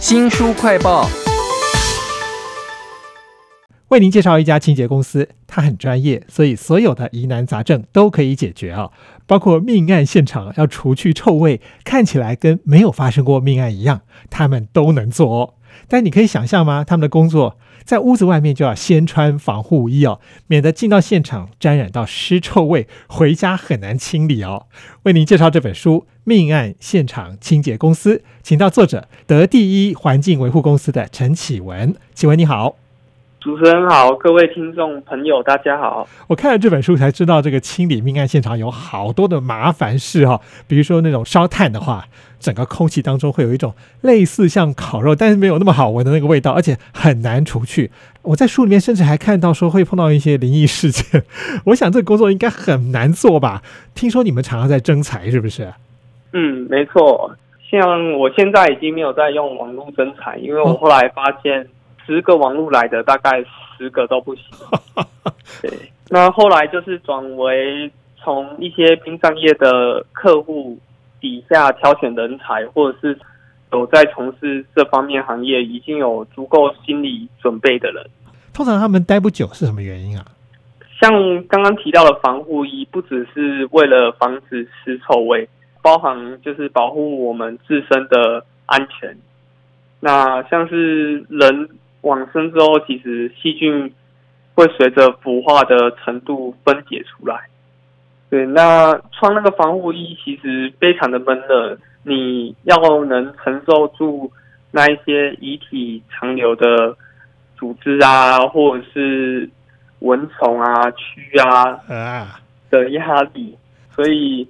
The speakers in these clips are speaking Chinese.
新书快报，为您介绍一家清洁公司，它很专业，所以所有的疑难杂症都可以解决啊，包括命案现场要除去臭味，看起来跟没有发生过命案一样，他们都能做哦。但你可以想象吗？他们的工作在屋子外面就要先穿防护衣哦，免得进到现场沾染到尸臭味，回家很难清理哦。为您介绍这本书《命案现场清洁公司》，请到作者得第一环境维护公司的陈启文。启文你好。主持人好，各位听众朋友，大家好。我看了这本书才知道，这个清理命案现场有好多的麻烦事哈。比如说那种烧炭的话，整个空气当中会有一种类似像烤肉，但是没有那么好闻的那个味道，而且很难除去。我在书里面甚至还看到说会碰到一些灵异事件。我想这个工作应该很难做吧？听说你们常常在征财，是不是？嗯，没错。像我现在已经没有在用网络征财，因为我后来发现。十个网路来的，大概十个都不行。对，那后来就是转为从一些殡葬业的客户底下挑选人才，或者是有在从事这方面行业、已经有足够心理准备的人。通常他们待不久是什么原因啊？像刚刚提到的防护衣，不只是为了防止尸臭味，包含就是保护我们自身的安全。那像是人。往生之后，其实细菌会随着腐化的程度分解出来。对，那穿那个防护衣其实非常的闷热，你要能承受住那一些遗体残留的组织啊，或者是蚊虫啊、蛆啊的压力，所以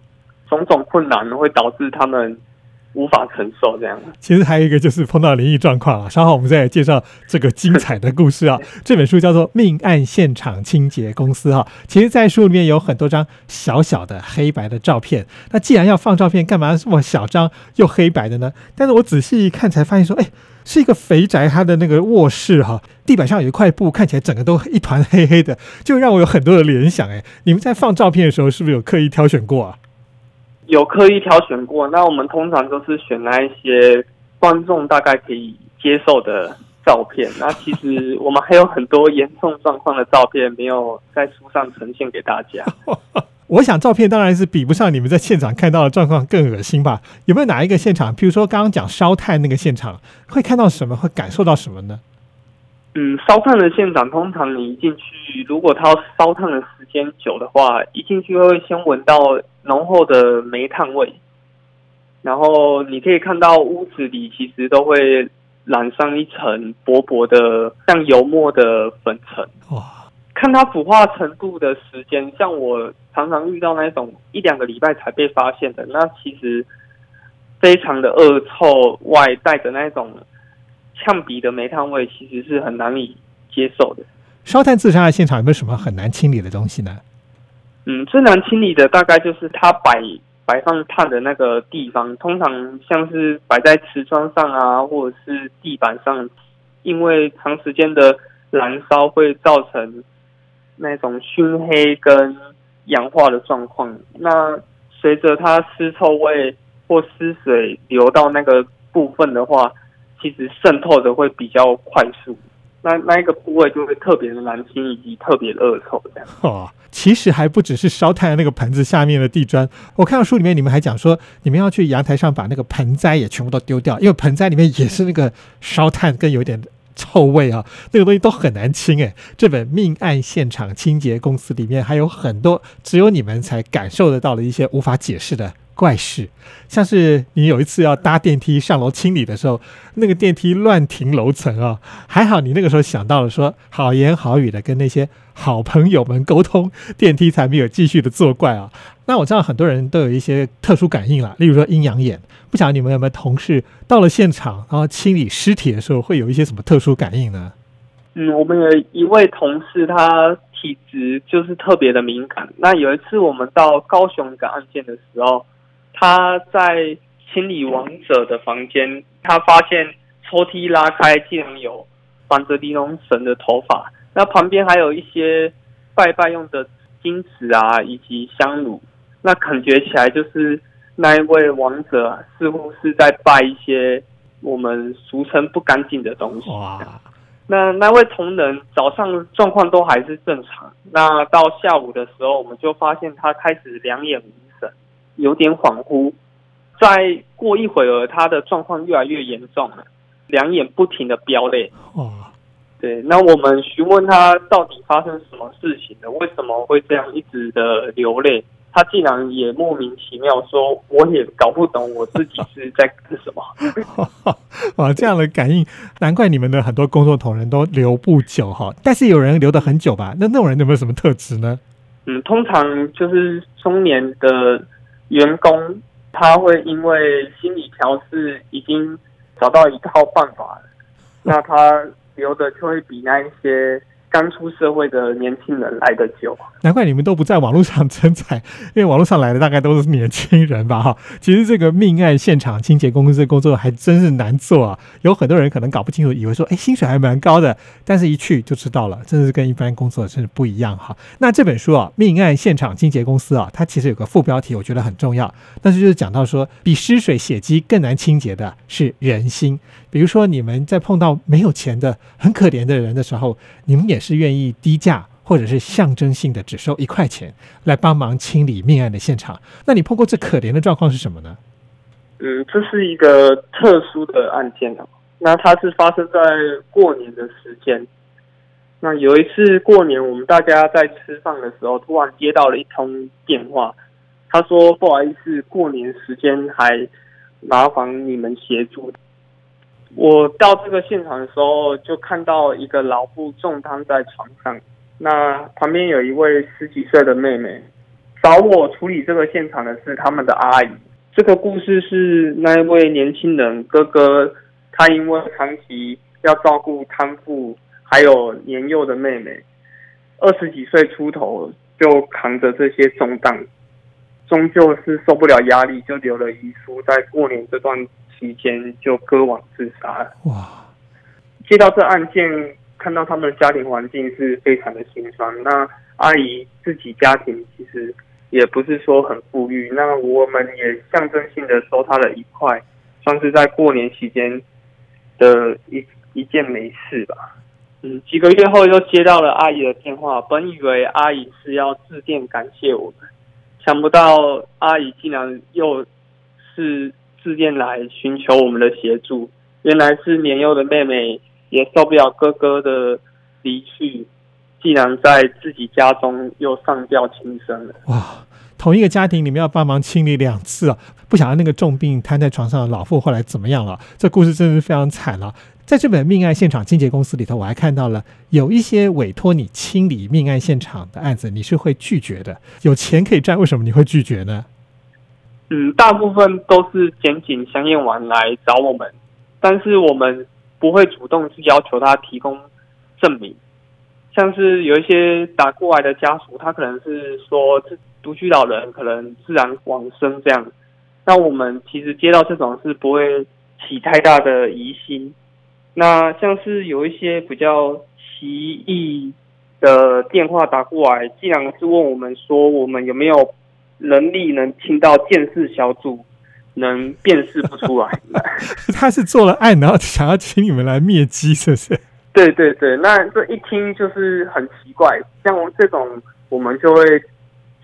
种种困难会导致他们。无法承受这样。其实还有一个就是碰到灵异状况啊，稍后我们再来介绍这个精彩的故事啊。这本书叫做《命案现场清洁公司》哈。其实，在书里面有很多张小小的黑白的照片。那既然要放照片，干嘛这么小张又黑白的呢？但是我仔细一看，才发现说，哎，是一个肥宅他的那个卧室哈，地板上有一块布，看起来整个都一团黑黑的，就让我有很多的联想。哎，你们在放照片的时候，是不是有刻意挑选过啊？有刻意挑选过，那我们通常都是选那一些观众大概可以接受的照片。那其实我们还有很多严重状况的照片没有在书上呈现给大家。我想照片当然是比不上你们在现场看到的状况更恶心吧？有没有哪一个现场，譬如说刚刚讲烧炭那个现场，会看到什么，会感受到什么呢？嗯，烧炭的现场，通常你一进去，如果它烧炭的时间久的话，一进去会先闻到。浓厚的煤炭味，然后你可以看到屋子里其实都会染上一层薄薄的像油墨的粉尘。哇！看它腐化程度的时间，像我常常遇到那种一两个礼拜才被发现的，那其实非常的恶臭，外带着那种呛鼻的煤炭味，其实是很难以接受的。烧炭自杀的现场有没有什么很难清理的东西呢？嗯，最难清理的大概就是它摆摆放炭的那个地方，通常像是摆在瓷砖上啊，或者是地板上，因为长时间的燃烧会造成那种熏黑跟氧化的状况。那随着它湿臭味或湿水流到那个部分的话，其实渗透的会比较快速。那那一个部位就会特别的难清，以及特别的恶臭这样。哦，其实还不只是烧炭的那个盆子下面的地砖。我看到书里面你们还讲说，你们要去阳台上把那个盆栽也全部都丢掉，因为盆栽里面也是那个烧炭跟有点臭味啊，那个东西都很难清哎。这本命案现场清洁公司里面还有很多只有你们才感受得到的一些无法解释的。怪事，像是你有一次要搭电梯上楼清理的时候，那个电梯乱停楼层啊，还好你那个时候想到了说好言好语的跟那些好朋友们沟通，电梯才没有继续的作怪啊。那我知道很多人都有一些特殊感应啦，例如说阴阳眼，不晓得你们有没有同事到了现场，然后清理尸体的时候会有一些什么特殊感应呢？嗯，我们有一位同事，他体质就是特别的敏感。那有一次我们到高雄一个案件的时候。他在清理亡者的房间，他发现抽屉拉开，竟然有绑着尼龙绳的头发。那旁边还有一些拜拜用的金纸啊，以及香炉。那感觉起来就是那一位亡者似乎是在拜一些我们俗称不干净的东西。哇，那那位同仁早上状况都还是正常，那到下午的时候，我们就发现他开始两眼有点恍惚。再过一会儿，他的状况越来越严重了，两眼不停的飙泪。哦，对，那我们询问他到底发生什么事情了？为什么会这样一直的流泪？他竟然也莫名其妙说，我也搞不懂我自己是在干什么。哇，这样的感应，难怪你们的很多工作同仁都留不久哈。但是有人留得很久吧？那那种人有没有什么特质呢？嗯，通常就是中年的员工，他会因为心理调试已经找到一套办法，那他留的就会比那一些。刚出社会的年轻人来得久，难怪你们都不在网络上征才，因为网络上来的大概都是年轻人吧？哈，其实这个命案现场清洁公司工作还真是难做啊！有很多人可能搞不清楚，以为说，哎，薪水还蛮高的，但是一去就知道了，真是跟一般工作真是不一样哈。那这本书啊，《命案现场清洁公司》啊，它其实有个副标题，我觉得很重要，那就是讲到说，比湿水血迹更难清洁的是人心。比如说，你们在碰到没有钱的、很可怜的人的时候，你们也是愿意低价或者是象征性的只收一块钱来帮忙清理命案的现场。那你碰过最可怜的状况是什么呢？嗯，这是一个特殊的案件哦。那它是发生在过年的时间。那有一次过年，我们大家在吃饭的时候，突然接到了一通电话，他说：“不好意思，过年时间还麻烦你们协助。”我到这个现场的时候，就看到一个老妇重瘫在床上，那旁边有一位十几岁的妹妹。找我处理这个现场的是他们的阿姨。这个故事是那一位年轻人哥哥，他因为长期要照顾瘫妇还有年幼的妹妹，二十几岁出头就扛着这些重担，终究是受不了压力，就留了遗书，在过年这段。期间就割腕自杀了。哇！接到这案件，看到他们的家庭环境是非常的心酸。那阿姨自己家庭其实也不是说很富裕，那我们也象征性的收她的一块，算是在过年期间的一一件美事吧。嗯，几个月后又接到了阿姨的电话，本以为阿姨是要致电感谢我们，想不到阿姨竟然又是。事件来寻求我们的协助，原来是年幼的妹妹也受不了哥哥的离去，竟然在自己家中又上吊轻生了。哇！同一个家庭，你们要帮忙清理两次啊！不晓得那个重病瘫在床上的老妇后来怎么样了？这故事真是非常惨了。在这本命案现场清洁公司里头，我还看到了有一些委托你清理命案现场的案子，你是会拒绝的。有钱可以赚，为什么你会拒绝呢？嗯，大部分都是检警、香验完来找我们，但是我们不会主动去要求他提供证明。像是有一些打过来的家属，他可能是说独居老人可能自然往生这样，那我们其实接到这种是不会起太大的疑心。那像是有一些比较奇异的电话打过来，既然是问我们说我们有没有。能力能听到见识小组能辨识不出来，他是做了案，然后想要请你们来灭机，是不是？对对对，那这一听就是很奇怪，像这种我们就会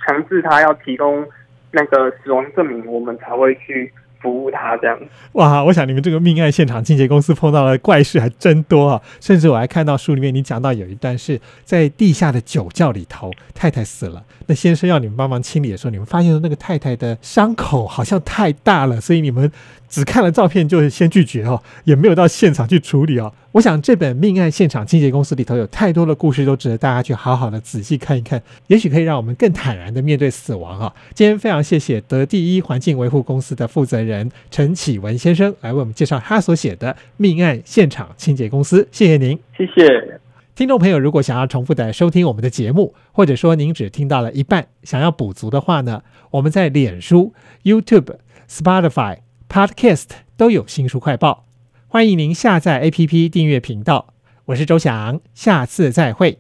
强制他要提供那个死亡证明，我们才会去。服务他这样哇！我想你们这个命案现场清洁公司碰到的怪事还真多啊！甚至我还看到书里面你讲到有一段是在地下的酒窖里头，太太死了，那先生要你们帮忙清理的时候，你们发现那个太太的伤口好像太大了，所以你们。只看了照片就先拒绝哦，也没有到现场去处理哦。我想这本命案现场清洁公司里头有太多的故事，都值得大家去好好的仔细看一看，也许可以让我们更坦然的面对死亡啊。今天非常谢谢德第一环境维护公司的负责人陈启文先生来为我们介绍他所写的命案现场清洁公司，谢谢您，谢谢听众朋友。如果想要重复的收听我们的节目，或者说您只听到了一半，想要补足的话呢，我们在脸书、YouTube、Spotify。Podcast 都有新书快报，欢迎您下载 APP 订阅频道。我是周翔，下次再会。